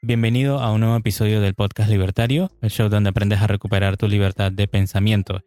Bienvenido a un nuevo episodio del podcast Libertario, el show donde aprendes a recuperar tu libertad de pensamiento.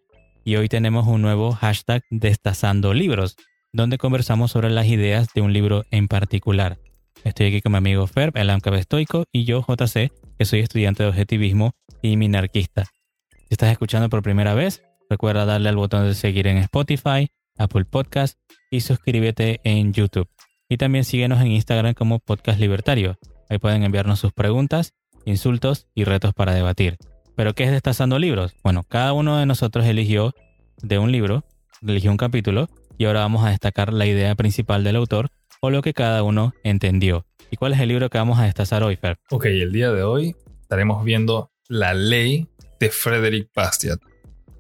Y hoy tenemos un nuevo hashtag Destazando Libros, donde conversamos sobre las ideas de un libro en particular. Estoy aquí con mi amigo Ferb, el estoico, y yo, JC, que soy estudiante de objetivismo y minarquista. Si estás escuchando por primera vez, recuerda darle al botón de seguir en Spotify, Apple Podcast y suscríbete en YouTube. Y también síguenos en Instagram como Podcast Libertario. Ahí pueden enviarnos sus preguntas, insultos y retos para debatir. ¿Pero qué es Destazando Libros? Bueno, cada uno de nosotros eligió de un libro, eligió un capítulo y ahora vamos a destacar la idea principal del autor o lo que cada uno entendió. ¿Y cuál es el libro que vamos a destazar hoy, Fer? Ok, el día de hoy estaremos viendo La Ley de Frédéric Bastiat.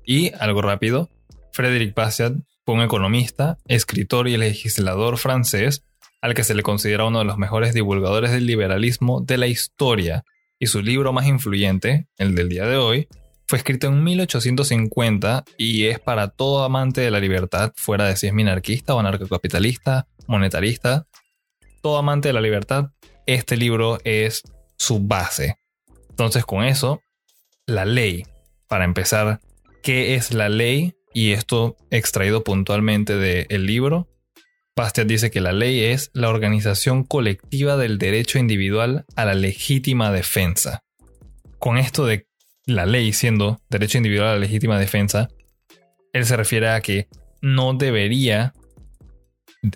Y algo rápido, Frédéric Bastiat fue un economista, escritor y legislador francés al que se le considera uno de los mejores divulgadores del liberalismo de la historia, y su libro más influyente, el del día de hoy, fue escrito en 1850 y es para todo amante de la libertad, fuera de si es minarquista o anarcocapitalista, monetarista, todo amante de la libertad, este libro es su base. Entonces con eso, la ley, para empezar, ¿qué es la ley? Y esto extraído puntualmente del libro, Bastiat dice que la ley es la organización colectiva del derecho individual a la legítima defensa. Con esto de la ley siendo derecho individual a la legítima defensa, él se refiere a que no debería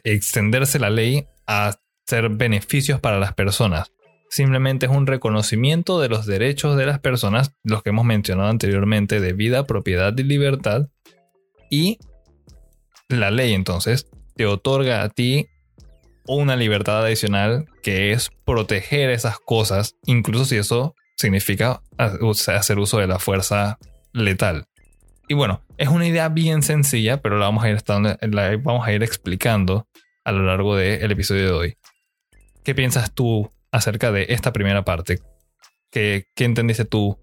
extenderse la ley a ser beneficios para las personas. Simplemente es un reconocimiento de los derechos de las personas, los que hemos mencionado anteriormente, de vida, propiedad y libertad. Y la ley entonces te otorga a ti una libertad adicional que es proteger esas cosas, incluso si eso significa hacer uso de la fuerza letal. Y bueno, es una idea bien sencilla, pero la vamos a ir, vamos a ir explicando a lo largo del episodio de hoy. ¿Qué piensas tú acerca de esta primera parte? ¿Qué, qué entendiste tú,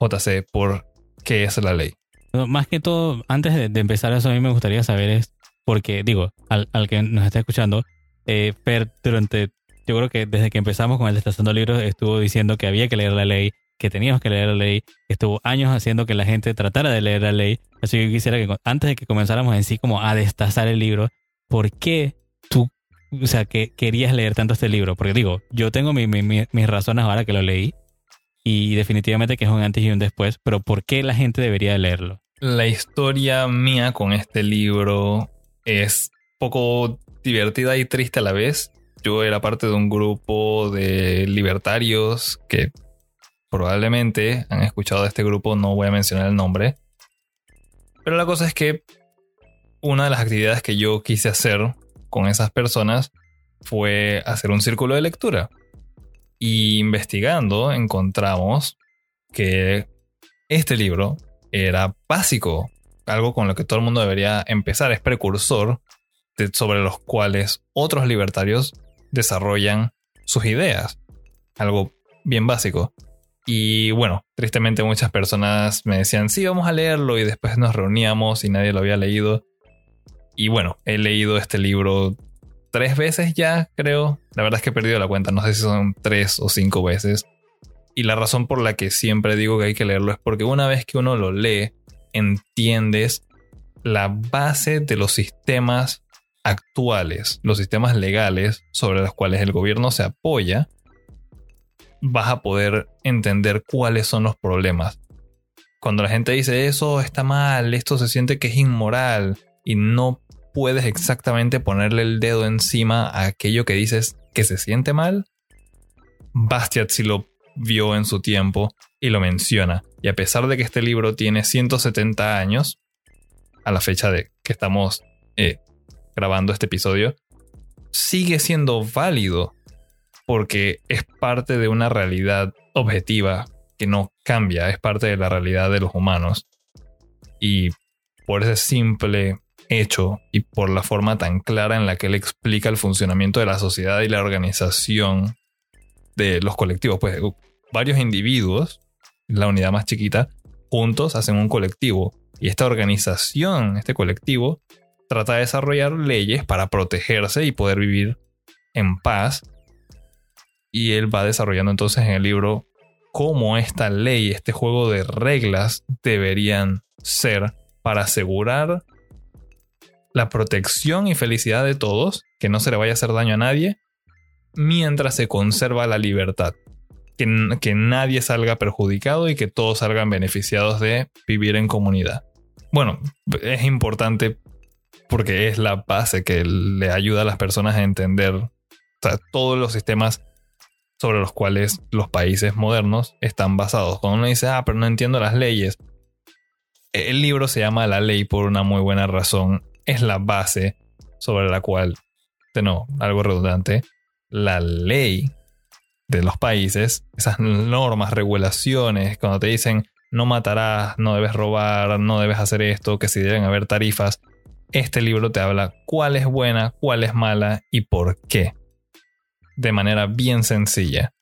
JC, por qué es la ley? Más que todo, antes de, empezar eso, a mí me gustaría saber porque digo, al, que nos está escuchando, eh, durante yo creo que desde que empezamos con el Destazando Libros estuvo diciendo que había que leer la ley, que teníamos que leer la ley, estuvo años haciendo que la gente tratara de leer la ley. Así que quisiera que antes de que comenzáramos en sí como a destazar el libro, ¿por qué tú, o sea, que querías leer tanto este libro? Porque digo, yo tengo mis razones ahora que lo leí y definitivamente que es un antes y un después, pero ¿por qué la gente debería leerlo? La historia mía con este libro es poco divertida y triste a la vez yo era parte de un grupo de libertarios que probablemente han escuchado de este grupo, no voy a mencionar el nombre. Pero la cosa es que una de las actividades que yo quise hacer con esas personas fue hacer un círculo de lectura. Y investigando encontramos que este libro era básico, algo con lo que todo el mundo debería empezar, es precursor sobre los cuales otros libertarios desarrollan sus ideas. Algo bien básico. Y bueno, tristemente muchas personas me decían, sí, vamos a leerlo y después nos reuníamos y nadie lo había leído. Y bueno, he leído este libro tres veces ya, creo. La verdad es que he perdido la cuenta, no sé si son tres o cinco veces. Y la razón por la que siempre digo que hay que leerlo es porque una vez que uno lo lee, entiendes la base de los sistemas actuales, los sistemas legales sobre los cuales el gobierno se apoya, vas a poder entender cuáles son los problemas. Cuando la gente dice eso está mal, esto se siente que es inmoral y no puedes exactamente ponerle el dedo encima a aquello que dices que se siente mal, Bastiat sí lo vio en su tiempo y lo menciona. Y a pesar de que este libro tiene 170 años, a la fecha de que estamos eh, grabando este episodio, sigue siendo válido porque es parte de una realidad objetiva que no cambia, es parte de la realidad de los humanos. Y por ese simple hecho y por la forma tan clara en la que él explica el funcionamiento de la sociedad y la organización de los colectivos, pues varios individuos, la unidad más chiquita, juntos hacen un colectivo. Y esta organización, este colectivo, trata de desarrollar leyes para protegerse y poder vivir en paz Y él va desarrollando entonces en el libro cómo esta ley, este juego de reglas deberían ser para asegurar la protección y felicidad de todos, que no se le vaya a hacer daño a nadie, mientras se conserva la libertad. Que, nadie salga perjudicado y que todos salgan beneficiados de vivir en comunidad. Bueno, es importante porque es la base que le ayuda a las personas a entender todos los sistemas sobre los cuales los países modernos están basados. Cuando uno dice, ah, pero no entiendo las leyes, el libro se llama La ley por una muy buena razón. Es la base sobre la cual, no, algo redundante, la ley de los países, esas normas, regulaciones, cuando te dicen no matarás, no debes robar, no debes hacer esto, que si deben haber tarifas, este libro te habla cuál es buena, cuál es mala y por qué. De manera bien sencilla.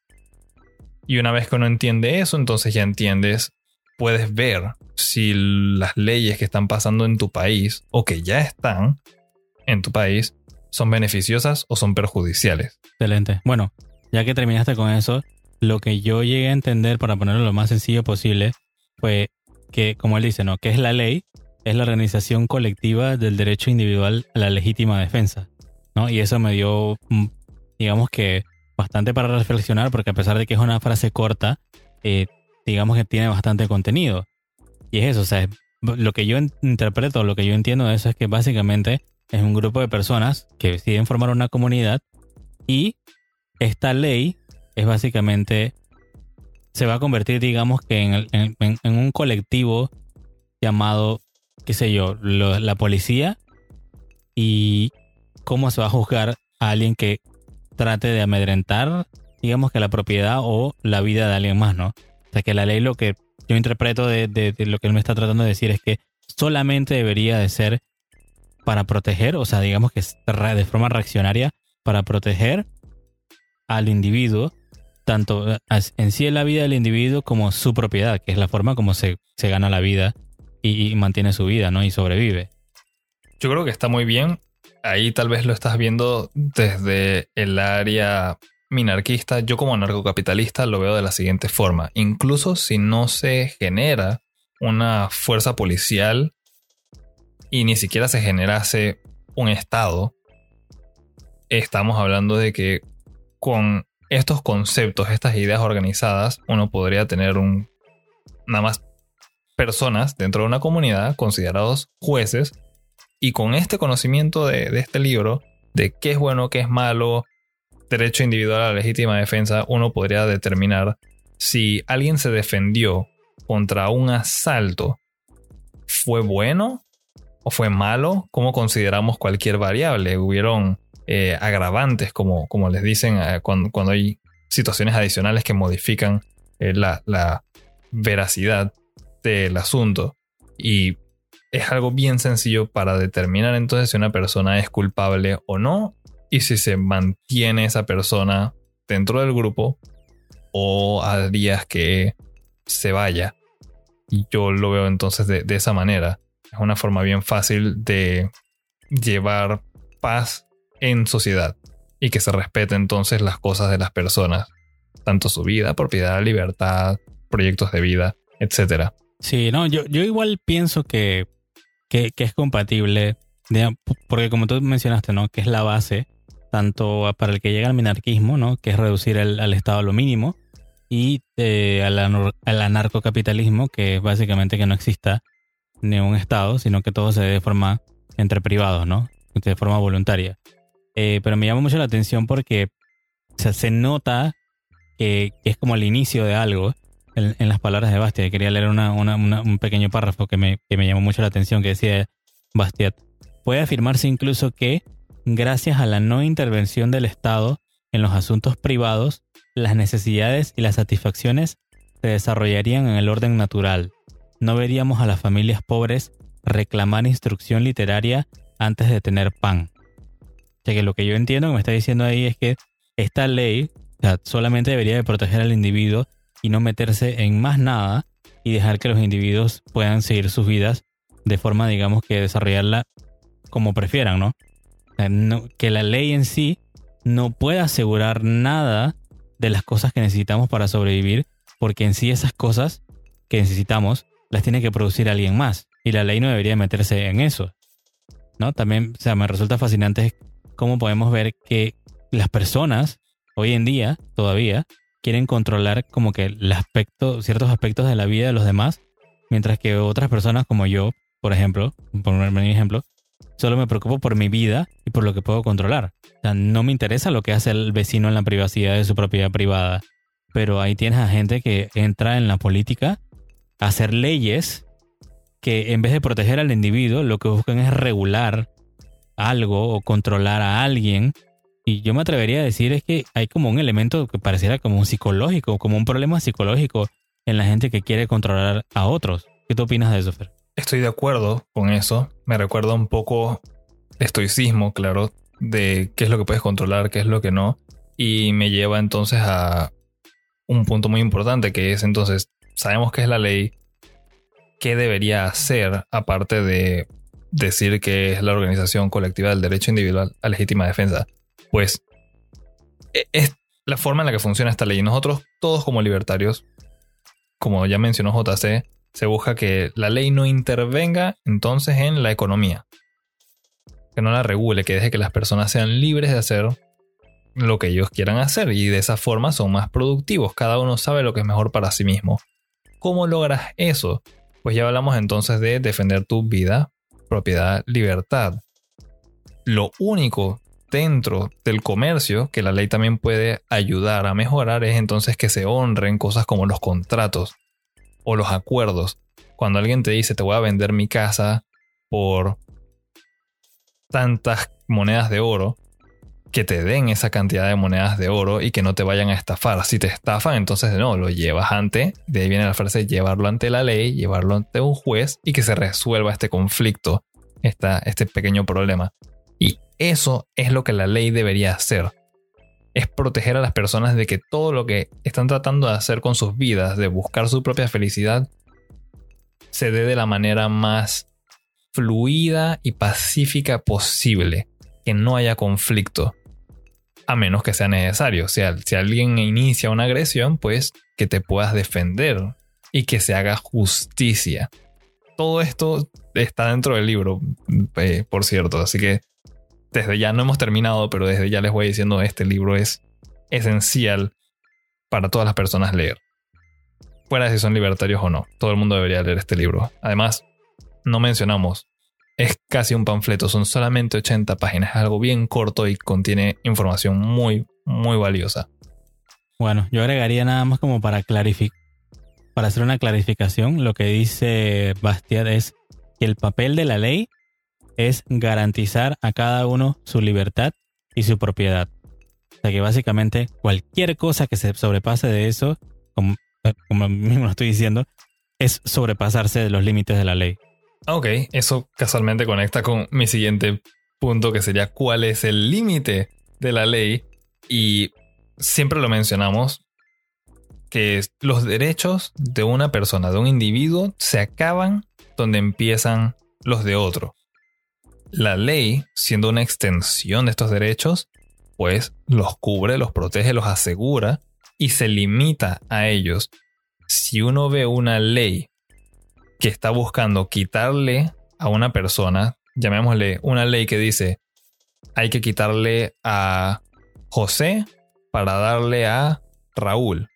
Y una vez que uno entiende eso, entonces ya entiendes, puedes ver si las leyes que están pasando en tu país o que ya están en tu país son beneficiosas o son perjudiciales. Excelente. Bueno, ya que terminaste con eso, lo que yo llegué a entender, para ponerlo lo más sencillo posible, fue que, como él dice, ¿no? Que es la ley, es la organización colectiva del derecho individual a la legítima defensa, ¿no? Y eso me dio, mm, digamos que, bastante para reflexionar, porque a pesar de que es una frase corta, eh, digamos que tiene bastante contenido. Y es eso, o sea, lo que yo interpreto, lo que yo entiendo de eso es que básicamente es un grupo de personas que deciden formar una comunidad y esta ley es básicamente, se va a convertir, digamos que en, un colectivo llamado, qué sé yo, la policía y cómo se va a juzgar a alguien que trate de amedrentar, digamos que la propiedad o la vida de alguien más, ¿no? O sea que la ley lo que yo interpreto de, de lo que él me está tratando de decir es que solamente debería de ser para proteger, o sea, digamos que de forma reaccionaria, para proteger al individuo, tanto eh, en sí en la vida del individuo como su propiedad, que es la forma como se, gana la vida y, mantiene su vida, ¿no? Y sobrevive. Yo creo que está muy bien. Ahí tal vez lo estás viendo desde el área minarquista. Yo como narcocapitalista lo veo de la siguiente forma. Incluso si no se genera una fuerza policial y ni siquiera se generase un Estado, estamos hablando de que con estos conceptos, estas ideas organizadas, uno podría tener un, nada más personas dentro de una comunidad considerados jueces y con este conocimiento de, de este libro, de qué es bueno, qué es malo, derecho individual a la legítima defensa, uno podría determinar si alguien se defendió contra un asalto, ¿fue bueno fue malo, ¿cómo consideramos cualquier variable? Hubieron eh, agravantes, como, como les dicen eh, cuando, hay situaciones adicionales que modifican eh, la, la veracidad del asunto. Y es algo bien sencillo para determinar entonces si una persona es culpable o no y si se mantiene esa persona dentro del grupo o días que se vaya. Y yo lo veo entonces de, de esa manera. Es una forma bien fácil de llevar paz en sociedad y que se respete entonces las cosas de las personas, tanto su vida, propiedad, libertad, proyectos de vida, etc. Sí, no, yo, yo igual pienso que, que, es compatible, porque como tú mencionaste, ¿no? Que es la base, tanto para el que llega al minarquismo, ¿no? Que es reducir al Estado a lo mínimo, y eh, al, al anarcocapitalismo, que es básicamente que no exista ni un Estado, sino que todo se dé de forma entre privados, ¿no? De forma voluntaria. Eh, pero me llama mucho la atención porque se nota que, es como el inicio de algo en, las palabras de Bastiat. Quería leer un pequeño párrafo que me, que me llamó mucho la atención que decía Bastiat. Puede afirmarse incluso que, gracias a la no intervención del Estado en los asuntos privados, las necesidades y las satisfacciones se desarrollarían en el orden natural, no veríamos a las familias pobres reclamar instrucción literaria antes de tener pan. Sea que lo que yo entiendo que me está diciendo ahí es que esta ley solamente debería de proteger al individuo y no meterse en más nada y dejar que los individuos puedan seguir sus vidas de forma, digamos, que desarrollarla como prefieran, ¿no? que la ley en sí no puede asegurar nada de las cosas que necesitamos para sobrevivir, porque en sí esas cosas que necesitamos las tiene que producir alguien más y la ley no debería meterse en eso. ¿No? También, o sea, me resulta fascinante cómo podemos ver que las personas hoy en día todavía quieren controlar como que el aspecto, ciertos aspectos de la vida de los demás, mientras que otras personas como yo, por ejemplo, por un ejemplo, solo me preocupo por mi vida y por lo que puedo controlar. O sea, no me interesa lo que hace el vecino en la privacidad de su propiedad privada. Pero ahí tienes a gente que entra en la política a hacer leyes que en vez de proteger al individuo, lo que buscan es regular algo o controlar a alguien. Y yo me atrevería a decir es que hay como un elemento que pareciera como un psicológico, como un problema psicológico en la gente que quiere controlar a otros. ¿Qué tú opinas de eso, Fer? Estoy de acuerdo con eso. Me recuerda un poco estoicismo, claro, de qué es lo que puedes controlar, qué es lo que no. Y me lleva entonces a un punto muy importante que es entonces, sabemos qué es la ley, qué debería hacer aparte de decir que es la organización colectiva del derecho individual a legítima defensa. Pues e, es la forma en la que funciona esta ley. Nosotros, todos como libertarios, como ya mencionó JC, se busca que la ley no intervenga entonces en la economía. Que no la regule, que deje que las personas sean libres de hacer lo que ellos quieran hacer y de esa forma son más productivos. Cada uno sabe lo que es mejor para sí mismo. ¿Cómo logras eso? Pues ya hablamos entonces de defender tu vida, propiedad, libertad. Lo único dentro del comercio que la ley también puede ayudar a mejorar es entonces que se honren cosas como los contratos o los acuerdos. Cuando alguien te dice te voy a vender mi casa por tantas monedas de oro, que te den esa cantidad de monedas de oro y que no te vayan a estafar. Si te estafan, entonces no, lo llevas ante, de ahí viene la frase, llevarlo ante la ley, llevarlo ante un juez y que se resuelva este conflicto, este pequeño problema. Y eso es lo que la ley debería hacer. Es proteger a las personas de que todo lo que están tratando de hacer con sus vidas, de buscar su propia felicidad, se dé de la manera más fluida y pacífica posible. Que no haya conflicto. A menos que sea necesario. O sea, si alguien inicia una agresión, pues que te puedas defender y que se haga justicia. Todo esto está dentro del libro, eh, por cierto. Así que desde ya no hemos terminado, pero desde ya les voy diciendo, este libro es esencial para todas las personas leer. Fuera de si son libertarios o no, todo el mundo debería leer este libro. Además, no mencionamos, es casi un panfleto, son solamente 80 páginas, es algo bien corto y contiene información muy, muy valiosa. Bueno, yo agregaría nada más como para clarificar, para hacer una clarificación, lo que dice Bastiat es que el papel de la ley es garantizar a cada uno su libertad y su propiedad. O sea que básicamente cualquier cosa que se sobrepase de eso, como, como mismo lo estoy diciendo, es sobrepasarse de los límites de la ley. Ok, eso casualmente conecta con mi siguiente punto que sería cuál es el límite de la ley y siempre lo mencionamos que los derechos de una persona, de un individuo, se acaban donde empiezan los de otro. La ley, siendo una extensión de estos derechos, pues los cubre, los protege, los asegura y se limita a ellos. Si uno ve una ley que está buscando quitarle a una persona, llamémosle una ley que dice hay que quitarle a José para darle a Raúl,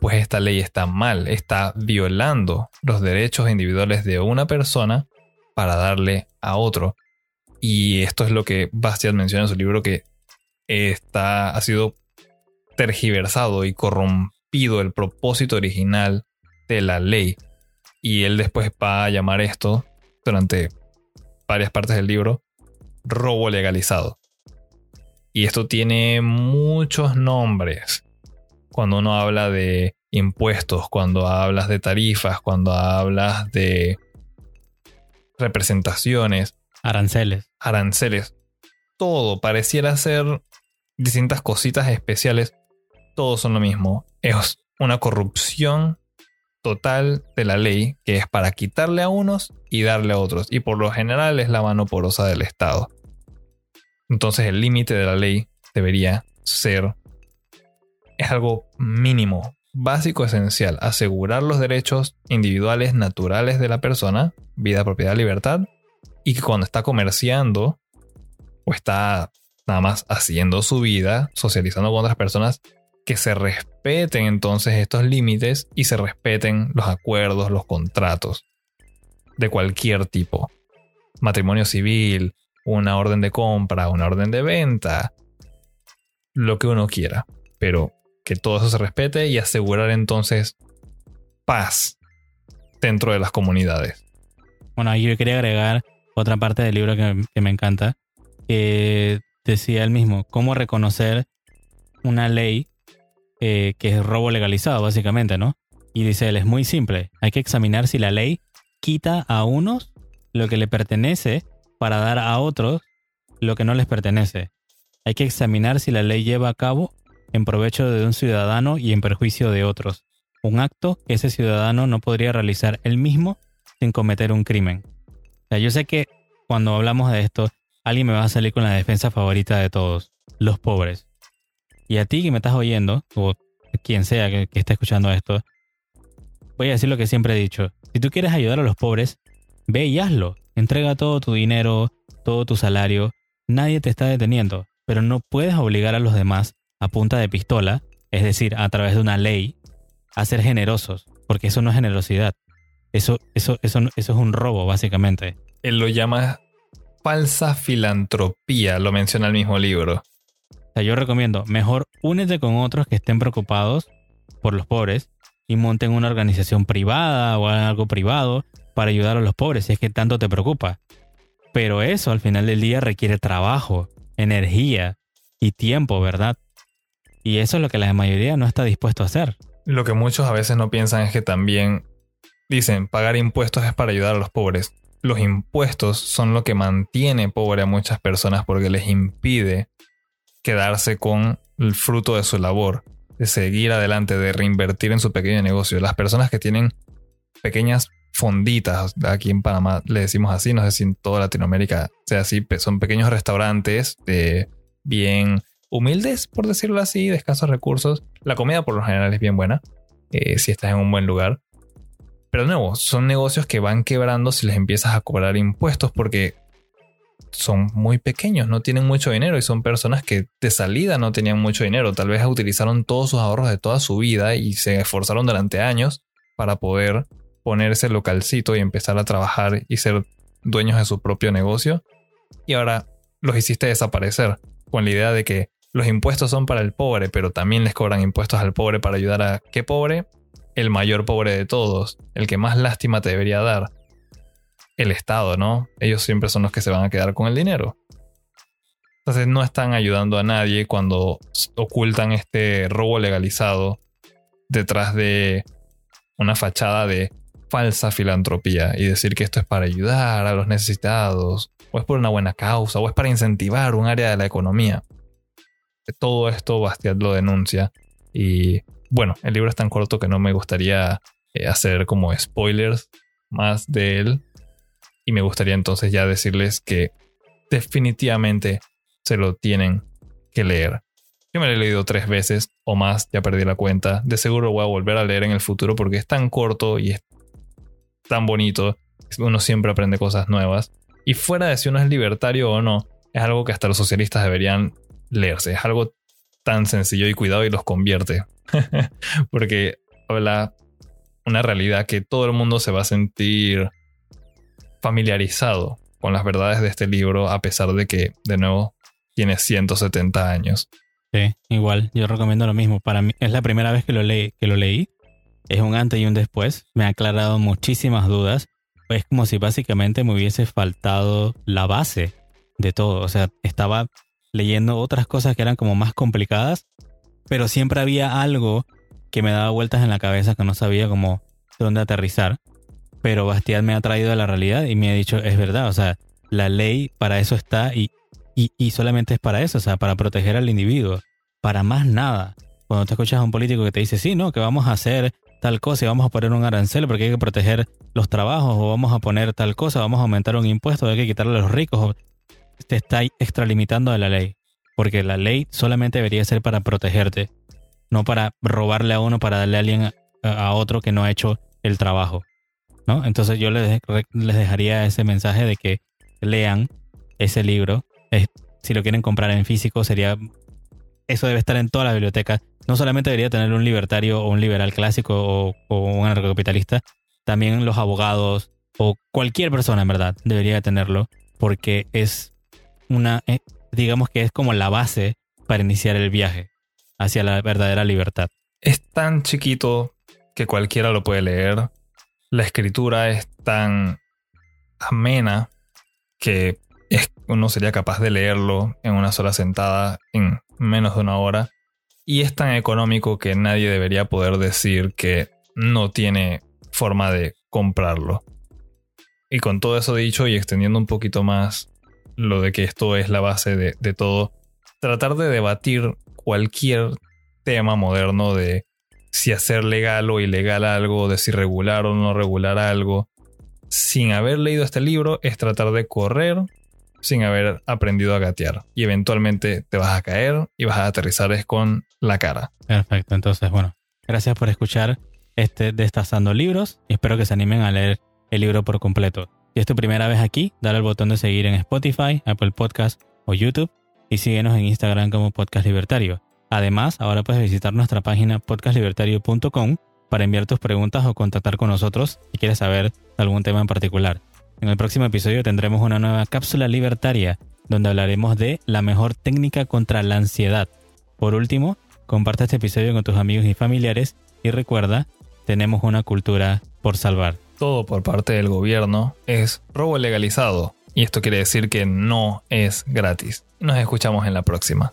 pues esta ley está mal, está violando los derechos individuales de una persona para darle a otro. Y esto es lo que Bastiat menciona en su libro que está, ha sido tergiversado y corrompido el propósito original de la ley. Y él después va a llamar esto, durante varias partes del libro, robo legalizado. Y esto tiene muchos nombres. Cuando uno habla de impuestos, cuando hablas de tarifas, cuando hablas de representaciones, Aranceles. Aranceles. Todo pareciera ser distintas cositas especiales. Todos son lo mismo. Es una corrupción total de la ley que es para quitarle a unos y darle a otros. Y por lo general es la mano porosa del Estado. Entonces el límite de la ley debería ser es algo mínimo, básico, esencial. Asegurar los derechos individuales naturales de la persona, vida, propiedad, libertad, y que cuando está comerciando o está nada más haciendo su vida, socializando con otras personas, que se respeten entonces estos límites y se respeten los acuerdos, los contratos de cualquier tipo. Matrimonio civil, una orden de compra, una orden de venta, lo que uno quiera, pero que todo eso se respete y asegurar entonces paz dentro de las comunidades. Bueno, ahí yo quería agregar otra parte del libro que, me encanta, decía él mismo, cómo reconocer una ley eh, que es robo legalizado, básicamente, ¿no? Y dice él, es muy simple, hay que examinar si la ley quita a unos lo que le pertenece para dar a otros lo que no les pertenece. Hay que examinar si la ley lleva a cabo en provecho de un ciudadano y en perjuicio de otros. Un acto que ese ciudadano no podría realizar él mismo sin cometer un crimen. O sea, yo sé que cuando hablamos de esto, alguien me va a salir con la defensa favorita de todos, los pobres. Y a ti que me estás oyendo, o quien sea que, esté escuchando esto, voy a decir lo que siempre he dicho. Si tú quieres ayudar a los pobres, ve y hazlo. Entrega todo tu dinero, todo tu salario. Nadie te está deteniendo, pero no puedes obligar a los demás a punta de pistola, es decir, a través de una ley, a ser generosos, porque eso no es generosidad. Eso, eso, eso, eso es un robo, básicamente. Él lo llama falsa filantropía, lo menciona el mismo libro. Yo recomiendo, mejor únete con otros que estén preocupados por los pobres y monten una organización privada o algo privado para ayudar a los pobres si es que tanto te preocupa. Pero eso al final del día requiere trabajo, energía y tiempo, ¿verdad? Y eso es lo que la mayoría no está dispuesto a hacer. Lo que muchos a veces no piensan es que también dicen pagar impuestos es para ayudar a los pobres. Los impuestos son lo que mantiene pobre a muchas personas porque les impide quedarse con el fruto de su labor, de seguir adelante, de reinvertir en su pequeño negocio. Las personas que tienen pequeñas fonditas, aquí en Panamá le decimos así, no sé si en toda Latinoamérica sea así, son pequeños restaurantes bien humildes, por decirlo así, de escasos recursos. La comida por lo general es bien buena, eh, si estás en un buen lugar. Pero de nuevo, son negocios que van quebrando si les empiezas a cobrar impuestos porque son muy pequeños, no tienen mucho dinero y son personas que de salida no tenían mucho dinero. Tal vez utilizaron todos sus ahorros de toda su vida y se esforzaron durante años para poder ponerse localcito y empezar a trabajar y ser dueños de su propio negocio. Y ahora los hiciste desaparecer con la idea de que los impuestos son para el pobre, pero también les cobran impuestos al pobre para ayudar a qué pobre? El mayor pobre de todos, el que más lástima te debería dar. El Estado, ¿no? Ellos siempre son los que se van a quedar con el dinero. Entonces no están ayudando a nadie cuando ocultan este robo legalizado detrás de una fachada de falsa filantropía y decir que esto es para ayudar a los necesitados, o es por una buena causa, o es para incentivar un área de la economía todo esto Bastiat lo denuncia. Y bueno, el libro es tan corto que no me gustaría eh, hacer como spoilers más de él. Y me gustaría entonces ya decirles que definitivamente se lo tienen que leer. Yo me lo he leído tres veces o más, ya perdí la cuenta. De seguro voy a volver a leer en el futuro porque es tan corto y es tan bonito. Uno siempre aprende cosas nuevas. Y fuera de si uno es libertario o no, es algo que hasta los socialistas deberían leerse. Es algo tan sencillo y cuidado y los convierte. Porque habla una realidad que todo el mundo se va a sentir familiarizado con las verdades de este libro, a pesar de que, de nuevo, tiene 170 años. Sí, igual, yo recomiendo lo mismo. Para mí es la primera vez que lo, leí, que lo leí. Es un antes y un después. Me ha aclarado muchísimas dudas. Es como si básicamente me hubiese faltado la base de todo. O sea, estaba leyendo otras cosas que eran como más complicadas, pero siempre había algo que me daba vueltas en la cabeza que no sabía cómo dónde aterrizar. Pero Bastiat me ha traído a la realidad y me ha dicho, es verdad, o sea, la ley para eso está y, y, solamente es para eso, o sea, para proteger al individuo, para más nada. Cuando te escuchas a un político que te dice, sí, no, que vamos a hacer tal cosa y vamos a poner un arancel porque hay que proteger los trabajos o vamos a poner tal cosa, vamos a aumentar un impuesto, hay que quitarle a los ricos te está extralimitando de la ley, porque la ley solamente debería ser para protegerte. no para robarle a uno, para darle a alguien a, otro que no ha hecho el trabajo. Entonces yo les, les dejaría ese mensaje de que lean ese libro. si lo quieren comprar en físico, sería. Eso debe estar en todas las bibliotecas. No solamente debería tener un libertario o un liberal clásico o, o un anarcocapitalista, también los abogados o cualquier persona, en verdad, debería tenerlo, porque es una, eh, digamos que es como la base para iniciar el viaje hacia la verdadera libertad. Es tan chiquito que cualquiera lo puede leer. La escritura es tan amena que uno sería capaz de leerlo en una sola sentada en menos de una hora. Y es tan económico que nadie debería poder decir que no tiene forma de comprarlo. Y con todo eso dicho y extendiendo un poquito más lo de que esto es la base de, de todo, tratar de debatir cualquier tema moderno de si hacer legal o ilegal algo, de si regular o no regular algo, sin haber leído este libro, es tratar de correr sin haber aprendido a gatear. Y eventualmente te vas a caer y vas a aterrizar es con la cara. Perfecto, entonces bueno, gracias por escuchar este Destazando Libros y espero que se animen a leer el libro por completo. Si es tu primera vez aquí, dale al botón de seguir en Spotify, Apple Podcast o YouTube y síguenos en Instagram como Podcast Libertario. Además, ahora puedes visitar nuestra página podcastlibertario.com para enviar tus preguntas o contactar con nosotros si quieres saber algún tema en particular. En el próximo episodio tendremos una nueva cápsula libertaria donde hablaremos de la mejor técnica contra la ansiedad. Por último, comparte este episodio con tus amigos y familiares y recuerda, tenemos una cultura por salvar. Todo por parte del gobierno es robo legalizado y esto quiere decir que no es gratis. Nos escuchamos en la próxima.